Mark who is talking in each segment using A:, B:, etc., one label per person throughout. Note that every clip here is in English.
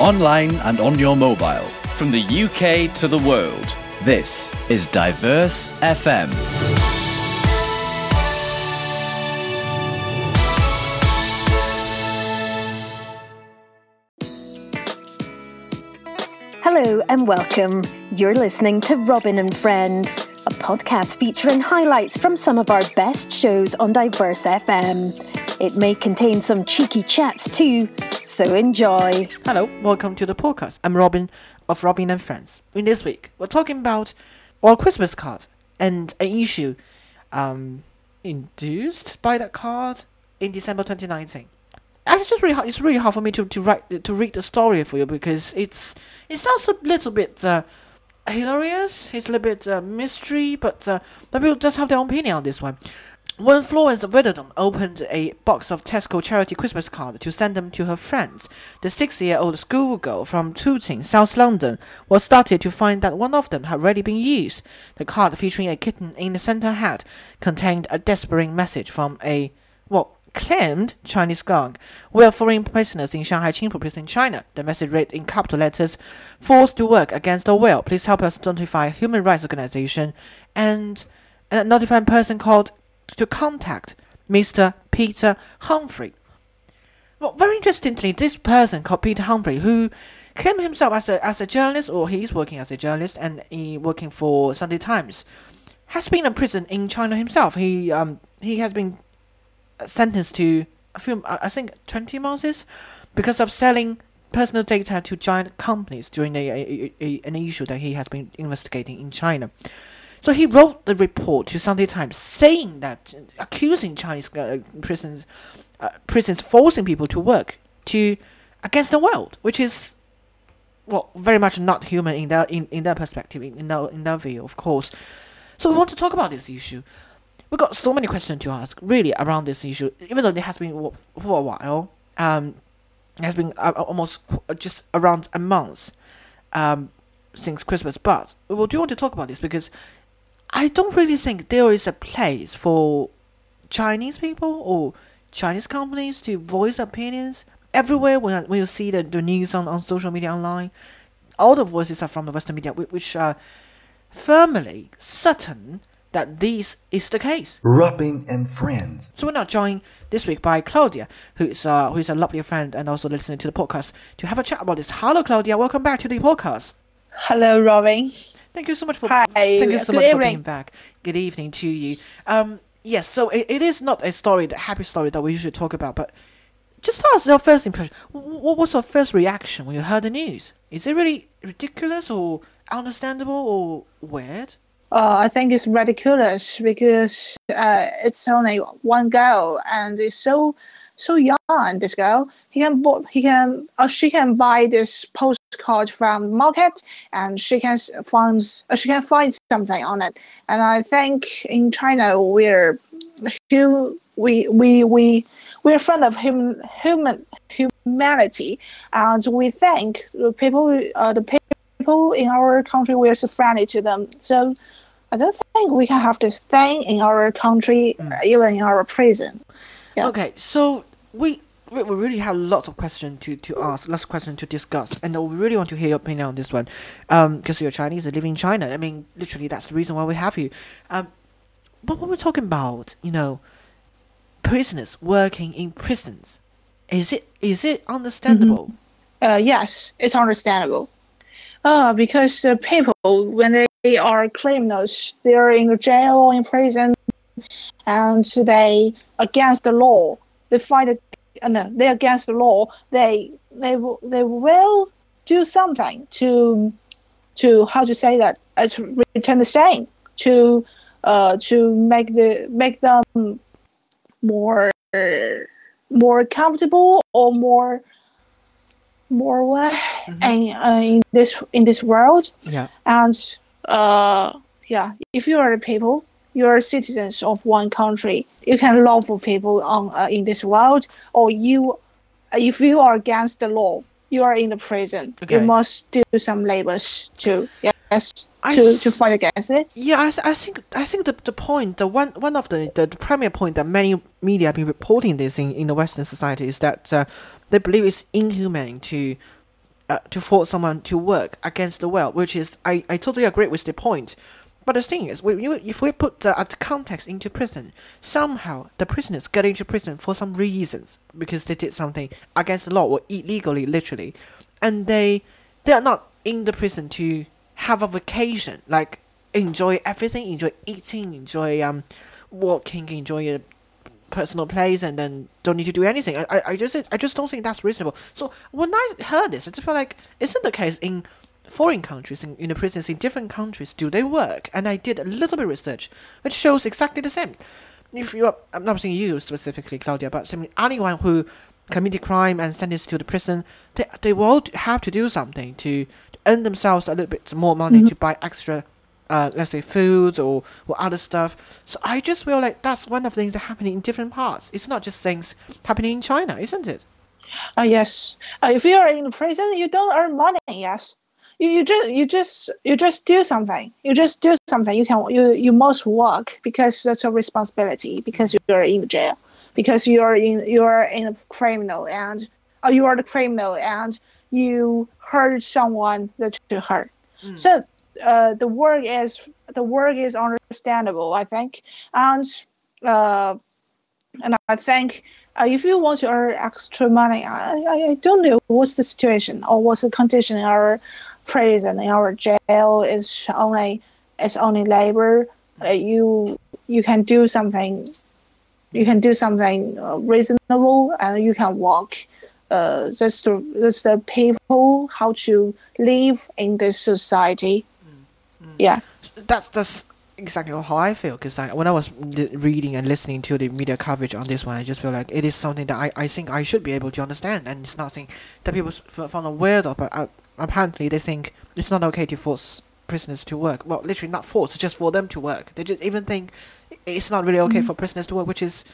A: online and on your mobile. From the UK to the world, this is Diverse FM.
B: Hello and welcome. You're listening to Robin and Friends, a podcast featuring highlights from some of our best shows on Diverse FM. It may contain some cheeky chats too, so enjoy.
C: Hello, welcome to the podcast. I'm Robin of Robin and Friends. In this week, we're talking about our Christmas card and an issue um, induced by that card in December 2019. It's just really hard. It's really hard for me to, to write to read the story for you because it's it sounds a little bit uh, hilarious. It's a little bit uh, mystery, but uh, people just have their own opinion on this one. When Florence Widdicombe opened a box of Tesco charity Christmas cards to send them to her friends, the six-year-old schoolgirl from Tooting, South London, was startled to find that one of them had already been used. The card, featuring a kitten in the center hat, contained a desperate message from a well claimed Chinese gang. We are foreign prisoners in Shanghai Qingpu prison, in China. The message read in capital letters, forced to work against the will. Please help us notify a human rights organization and, and a notified person called to contact Mr. Peter Humphrey. Well, very interestingly, this person called Peter Humphrey, who claimed himself as a, as a journalist, or he's working as a journalist and he working for Sunday Times, has been in prison in China himself. He um he has been sentenced to a few, I think, 20 months because of selling personal data to giant companies during a, a, a, an issue that he has been investigating in China. So he wrote the report to Sunday Times saying that, accusing Chinese uh, prisons, uh, prisons forcing people to work to against the world, which is, well, very much not human in their in, in their perspective, in, in their in their view, of course. So we want to talk about this issue we got so many questions to ask really around this issue, even though it has been for a while. Um, it has been uh, almost just around a month um, since Christmas, but we do want to talk about this because I don't really think there is a place for Chinese people or Chinese companies to voice opinions. Everywhere when, when you see the, the news on, on social media online, all the voices are from the Western media, which are firmly certain that this is the case.
D: Robin and friends.
C: So we're now joined this week by Claudia, who is uh, who is a lovely friend and also listening to the podcast to have a chat about this. Hello, Claudia. Welcome back to the podcast.
E: Hello, Robin.
C: Thank you so much for
E: Hi.
C: thank you so
E: Good
C: much
E: evening.
C: for being back. Good evening to you. Um, yes. So it, it is not a story, the happy story that we usually talk about, but just tell us your first impression. What was your first reaction when you heard the news? Is it really ridiculous or understandable or weird?
E: Uh, I think it's ridiculous because uh, it's only one girl and it's so so young. This girl, he can he can uh, she can buy this postcard from market and she can find uh, she can find something on it. And I think in China we're hu- we we we we're fond of human human humanity and we think the people uh, the people in our country we're so friendly to them. So I don't think we can have this thing in our country, uh, even in our prison. Yes.
C: Okay, so we we really have lots of questions to, to ask, lots of questions to discuss, and we really want to hear your opinion on this one. Um, because you're Chinese and live in China. I mean, literally, that's the reason why we have you. Um, but when we're talking about, you know, prisoners working in prisons, is it is it understandable?
E: Uh, yes, it's understandable. Uh, because the people, when they are criminals, they are in jail or in prison, and they against the law. They fight. Uh, no, they against the law. They they will they will do something to to how to say that as return the same to uh to make the make them more more comfortable or more more what in, uh, in this in this world
C: Yeah.
E: and uh yeah if you are the people you are citizens of one country you can love for people on uh, in this world or you if you are against the law you are in the prison
C: Okay.
E: you must do some labors to yes
C: I
E: to, to fight against it
C: Yeah, I, I think I think the, the point, the one one of the, the, the premier point that many media have been reporting this in, in the Western society is that uh, they believe it's inhumane to uh, to force someone to work against the will, which is I, I totally agree with the point. But the thing is, if we put the, the context into prison, somehow the prisoners get into prison for some reasons because they did something against the law or illegally, literally, and they they are not in the prison to have a vacation, like enjoy everything, enjoy eating, enjoy um walking, enjoy a personal place, and then don't need to do anything. I, I, I just I just don't think that's reasonable. So when I heard this, I just feel like isn't the case in foreign countries in, in the prisons in different countries do they work? And I did a little bit of research, which shows exactly the same. If you are, I'm not saying you specifically, Claudia, but simply anyone who committed crime and sentenced to the prison, they they will have to do something to, to earn themselves a little bit more money to buy extra, uh, let's say foods or, or other stuff. So I just feel like that's one of the things that happening in different parts. It's not just things happening in China, isn't it?
E: Uh, yes. Uh, if you are in prison, you don't earn money. Yes. You, you just you just you just do something. You just do something. You can you you must work because that's a responsibility because you are in jail because you are in you are in a criminal and uh, you are the criminal and you hurt someone that you hurt. So uh, the work is the work is understandable, I think, and uh, and I think uh, if you want to earn extra money, I, I, I don't know what's the situation or what's the condition our prison, in our jail. Is only it's only labor. Uh, you you can do something. You can do something uh, reasonable, and you can walk. Uh, just to just the people how to live in this society. Yeah.
C: that's that's exactly how I feel because I, when I was reading and listening to the media coverage on this one, I just feel like it is something that I, I think I should be able to understand, and it's not something that people found weird of. But uh, apparently, they think it's not okay to force prisoners to work. Well, literally not force, just for them to work. They just even think it's not really okay for prisoners to work, which is.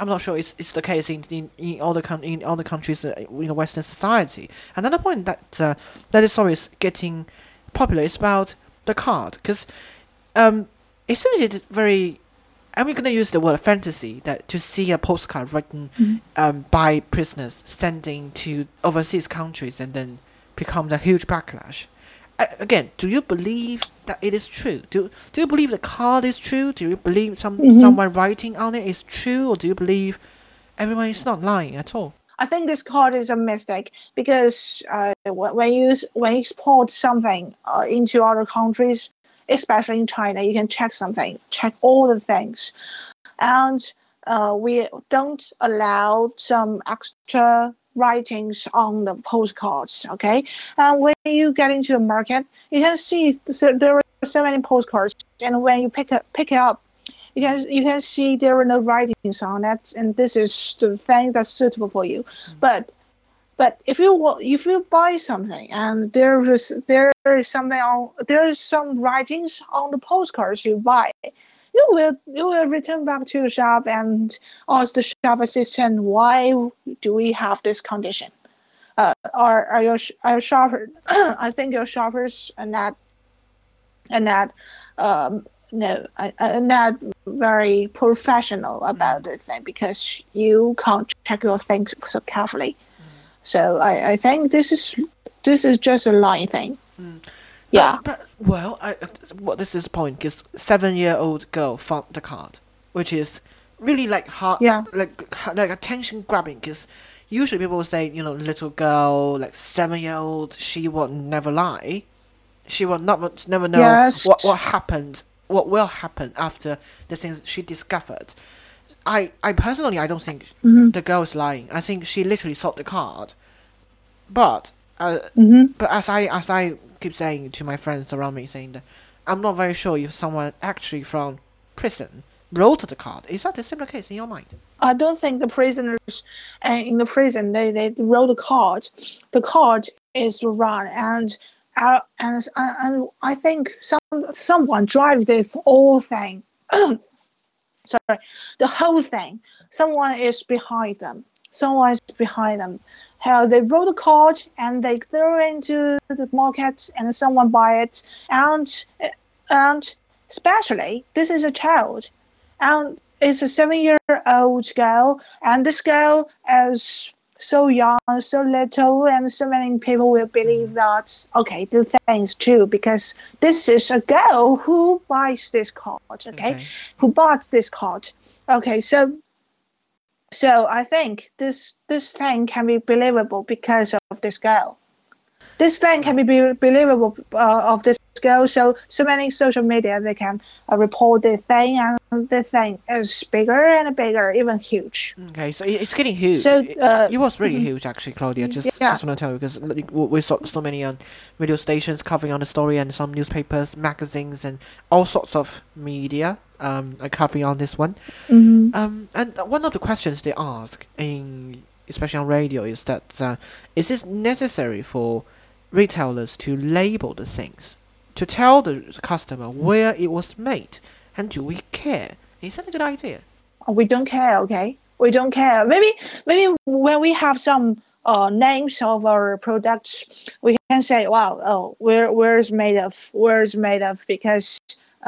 C: I'm not sure it's, it's the case in, in, in all the coun- in all the countries uh, in Western society. Another point that uh, that is always getting popular is about the card because um, isn't it very and we're gonna use the word fantasy that to see a postcard written um, by prisoners sending to overseas countries and then become a huge backlash. Again, do you believe that it is true? Do do you believe the card is true? Do you believe some someone writing on it is true, or do you believe everyone is not lying at all?
E: I think this card is a mistake because uh, when you when you export something uh, into other countries, especially in China, you can check something, check all the things, and uh, we don't allow some extra writings on the postcards. Okay, and when you get into the market, you can see so there are so many postcards, and when you pick it pick it up, you can you can see there are no writings on it, and this is the thing that's suitable for you. Mm. But but if you if you buy something and there is there is something on there is some writings on the postcards you buy, you will you will return back to the shop and ask the shop assistant why do we have this condition. Uh, are are your are your shopper? I think your shoppers are not are not um, no are, are not very professional about the thing because you can't check your things so carefully. So I, I think this is this is just a line thing. Yeah.
C: But, but well, I, well, this is the point because seven-year-old girl found the card, which is really like hard,
E: Yeah.
C: like like attention grabbing. Because usually people will say, you know, little girl, like seven-year-old, she will never lie. She will not never know
E: Yes.
C: what what happened, what will happen after the things she discovered. I, I personally, I don't think the girl is lying. I think she literally saw the card, but uh, but as I as I keep saying to my friends around me, saying that I'm not very sure if someone actually from prison wrote the card. Is that a similar case in your mind?
E: I don't think the prisoners uh, in the prison they, they wrote the card. The card is run and uh, and and I think some someone drive this whole thing. Sorry, the whole thing. Someone is behind them. Someone is behind them. How they wrote a card and they throw it into the market and someone buy it. And and especially this is a child. And it's a seven year old girl. And this girl is so young, so little, and so many people will believe mm. that okay, the thing is true because this is a girl who buys this card, okay,
C: Okay.
E: who bought this card. Okay, so so I think this this thing can be believable because of this girl. This thing can be be- believable uh, of this girl. So so many social media they can uh, report the thing, and the thing is bigger and bigger, even huge.
C: Okay, so it's getting huge.
E: So,
C: it,
E: uh,
C: it was really huge, actually, Claudia. Just,
E: Yeah.
C: just want to tell you because we saw so many on radio stations covering on the story, and some newspapers, magazines, and all sorts of media um covering on this one.
E: Mm-hmm.
C: Um, and one of the questions they ask in, especially on radio, is that uh, is it necessary for retailers to label the things, to tell the customer where it was made, and do we care? Is that a good idea?
E: we don't care okay we don't care maybe maybe when we have some uh, names of our products we can say wow oh where where is made of where is made of because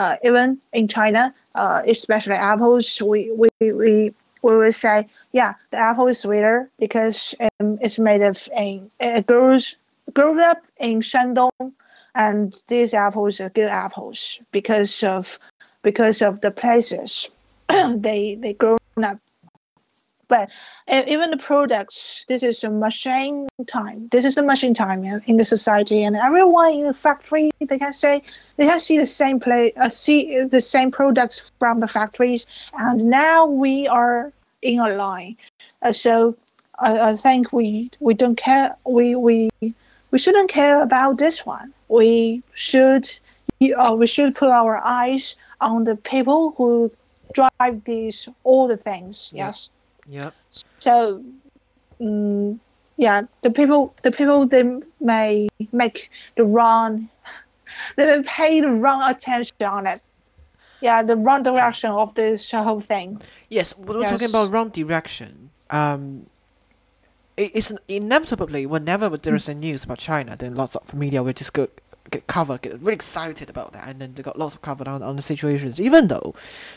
E: uh, even in china uh, especially apples we we, we we will say yeah the apple is sweeter because um, it's made of in it grows grows up in shandong and these apples are good apples because of because of the places they they grown up. But even the products, this is a machine time. This is the machine time in, in the society, and everyone in the factory they can say they can see the same play, uh, see the same products from the factories, and now we are in a line. Uh, so I, I think we we don't care. We we we shouldn't care about this one. We should uh, we should put our eyes on the people who drive these all the things.
C: Yeah.
E: Yes.
C: Yep.
E: So, mm, yeah, the people the people they may make the wrong, they may pay the wrong attention on it. Yeah, the wrong direction of this whole thing.
C: Yes, we're talking about wrong direction, um, it, it's inevitably whenever there is a news about China, then lots of media will just go get covered, get really excited about that, and then they got lots of cover on, on the situations. Even though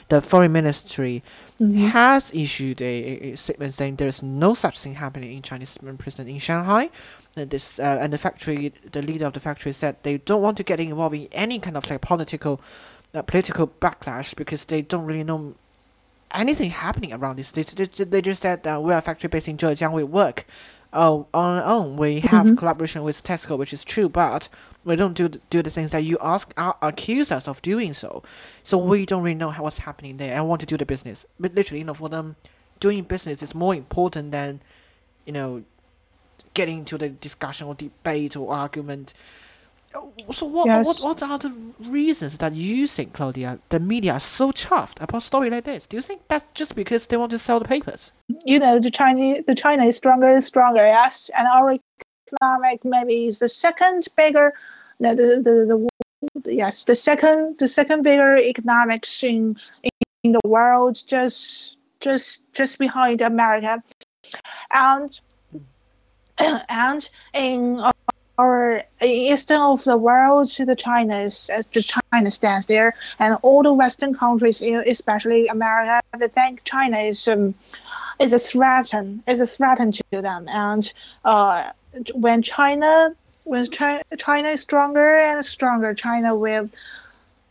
C: the foreign ministry has issued a, a, statement saying there is no such thing happening in Chinese prison in Shanghai. And this uh, and the factory, the leader of the factory said they don't want to get involved in any kind of like political, uh, political backlash because they don't really know anything happening around this. They, they, they just said that we're a factory based in Zhejiang. We work uh, on our own. We have collaboration with Tesco, which is true, but we don't do the, do the things that you ask uh, accuse us of doing so. So we don't really know how, what's happening there. and want to do the business, but literally, you know, for them, doing business is more important than, you know, getting into the discussion or debate or argument. Uh, So what,
E: Yes.
C: what what are the reasons that you think, Claudia, the media are so chuffed about a story like this? Do you think that's just because they want to sell the papers?
E: You know, the Chinese the China is stronger and stronger. Yes, and our economic maybe is the second bigger. No, the the, the, the yes, the second the second bigger economics in in the world, just just just behind America, and and in our eastern of the world, the China is uh, the China stands there, and all the Western countries, especially America, they think China is um is a threat is a threat to them, and uh when China when China, China is stronger and stronger, China will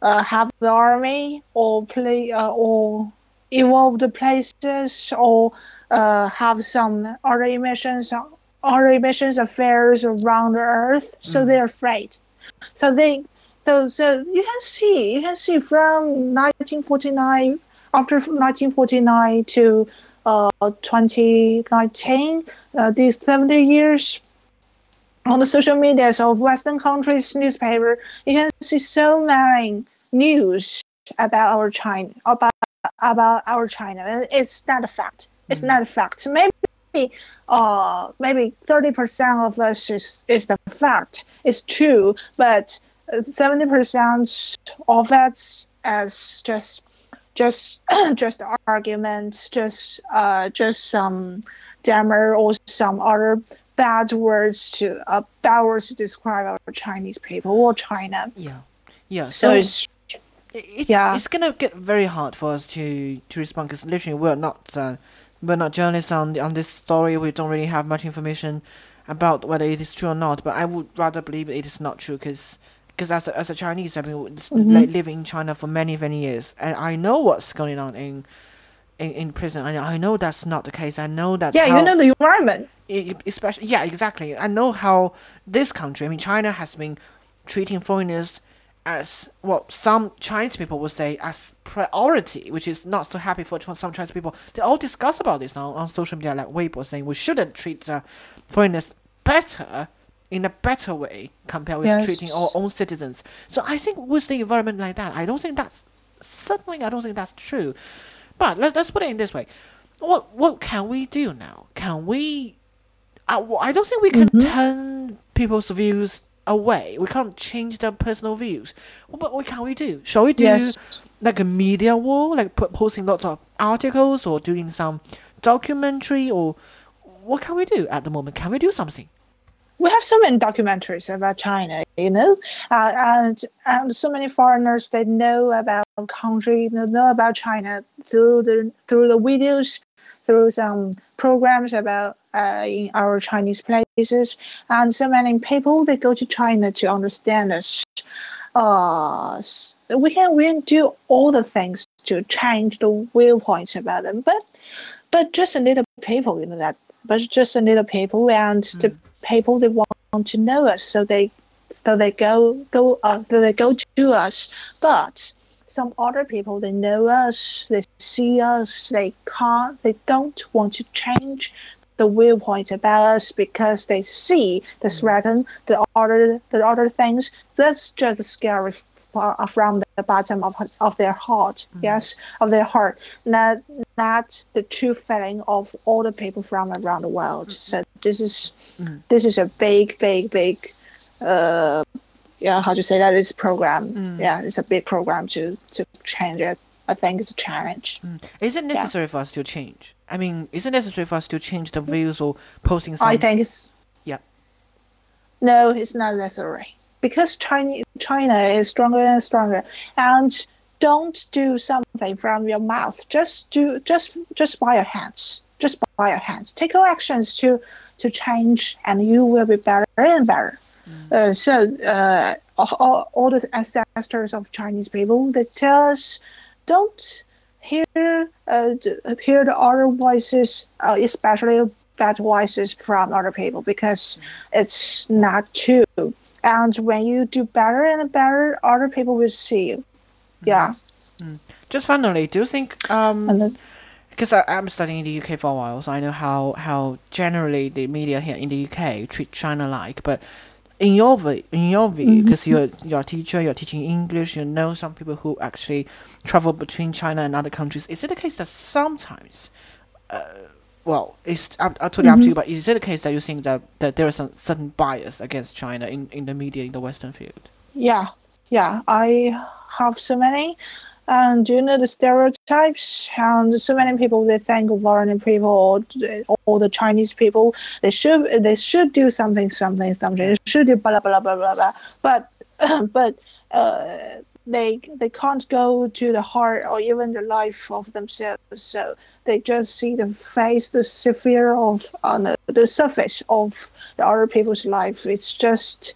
E: uh, have the army or play uh, or evolve the places or uh, have some other emissions other emissions affairs around the earth so they're afraid so they so, so you can see you can see from 1949 after 1949 to uh, 2019 uh, these 70 years on the social medias of Western countries newspaper, you can see so many news about our China about about our China. And It's not a fact. It's not a fact. Maybe uh maybe thirty percent of us is is the fact. It's true, but seventy percent of it as just just just arguments, just uh just some grammar or some other bad words to uh, bad words to describe our Chinese people or China.
C: Yeah, yeah.
E: So
C: So,
E: it's
C: it's,
E: yeah.
C: it's gonna get very hard for us to to respond because literally we're not uh, we're not journalists on on this story. We don't really have much information about whether it is true or not. But I would rather believe it is not true because. Because as a, as a Chinese, I've been
E: Mm-hmm.
C: living in China for many many years, and I know what's going on in in, in prison. I I know that's not the case. I know that
E: Yeah,
C: how-
E: you know the environment.
C: especially yeah exactly i know how this country i mean china has been treating foreigners as well some chinese people would say as priority which is not so happy for some chinese people. They all discuss about this on, on social media like weibo saying we shouldn't treat uh, foreigners better in a better way compared with
E: Yes.
C: treating our own citizens. So i think with the environment like that i don't think that's certainly i don't think that's true. But let, let's put it in this way. What what can we do now? Can we uh, well, I don't think we can turn people's views away. We can't change their personal views. But what can we do? Shall we do
E: Yes.
C: like a media war, like put, posting lots of articles or doing some documentary, or what can we do at the moment? Can we do something?
E: we have so many documentaries about China, you know, uh, and and so many foreigners they know about country, they know about China through the through the videos, through some programs about uh, in our Chinese places, and so many people they go to China to understand us. Uh, we can we can do all the things to change the viewpoints about them, but but just a little people, you know that, but just a little people and the people they want to know us, so they so they go go uh, so they go to us. But some other people they know us, they see us, they can't, they don't want to change the viewpoint about us because they see the mm. threaten, the other the other things. That's just scary from the bottom of of their heart. Mm. Yes, of their heart. Not not the true feeling of all the people from around the world. Mm. So this is this is a big, big, big. Uh, yeah, how to say that? It's program. Yeah, it's a big program to to change it. I think it's a challenge.
C: Is it necessary for us to change? I mean, is it necessary for us to change the views or posting some?
E: I think it's
C: Yeah.
E: no, it's not necessary because China China is stronger and stronger. And don't do something from your mouth. Just do just just by your hands. Just by your hands. Take your actions to to change, and you will be better and better. Uh, so uh, all, all the ancestors of Chinese people they tell us don't hear uh, hear the other voices, uh, especially bad voices from other people, because it's not true. And when you do better and better, other people will see you. Yeah.
C: Just finally, do you think um because I'm studying in the UK for a while, so I know how, how generally the media here in the UK treat China like. But in your view, in your view, because you're you're a teacher, you're teaching English, you know some people who actually travel between China and other countries. Is it the case that sometimes, uh, well, it's up, up totally up to you, but is it the case that you think that, that there is some certain bias against China in, in the media in the Western field?
E: yeah, yeah. I have so many. And do you know the stereotypes? And so many people they think of foreign people or, or the Chinese people they should they should do something something something they should do blah blah blah blah blah. But but uh, they they can't go to the heart or even the life of themselves. So they just see the face, the sphere of on the, the surface of the other people's life. It's just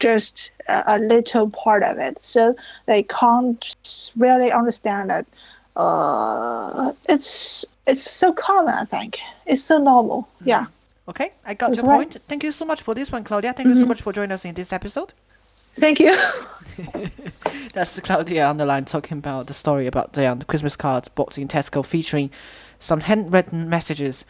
E: just a, a little part of it. So they can't really understand it. Uh, it's it's so common. I think it's so normal. Yeah.
C: Okay, I got
E: That's
C: your
E: right.
C: point. Thank you so much for this one, Claudia. Thank you so much for joining us in this episode.
E: Thank you.
C: That's Claudia on the line talking about the story about the, um, the Christmas cards bought in Tesco featuring some handwritten messages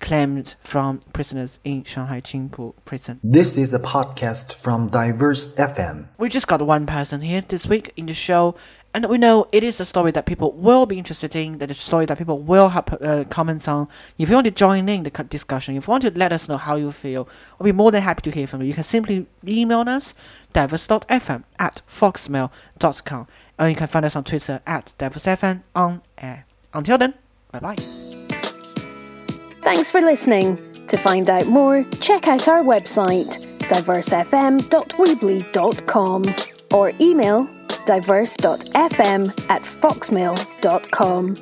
C: claimed from prisoners in Shanghai Qingpu prison.
D: This is a podcast from Diverse FM.
C: We just got one person here this week in the show, and we know it is a story that people will be interested in, that it's a story that people will have uh, comments on. If you want to join in the discussion, if you want to let us know how you feel, we'll be more than happy to hear from you. You can simply email us, diverse.fm at foxmail.com, or you can find us on Twitter at diversefm on air. Until then, bye bye.
B: Thanks for listening. To find out more, check out our website, diversefm.weebly.com or email diverse.fm at foxmail.com.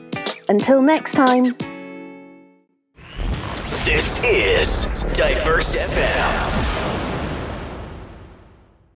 B: Until next time.
A: This is Diverse FM.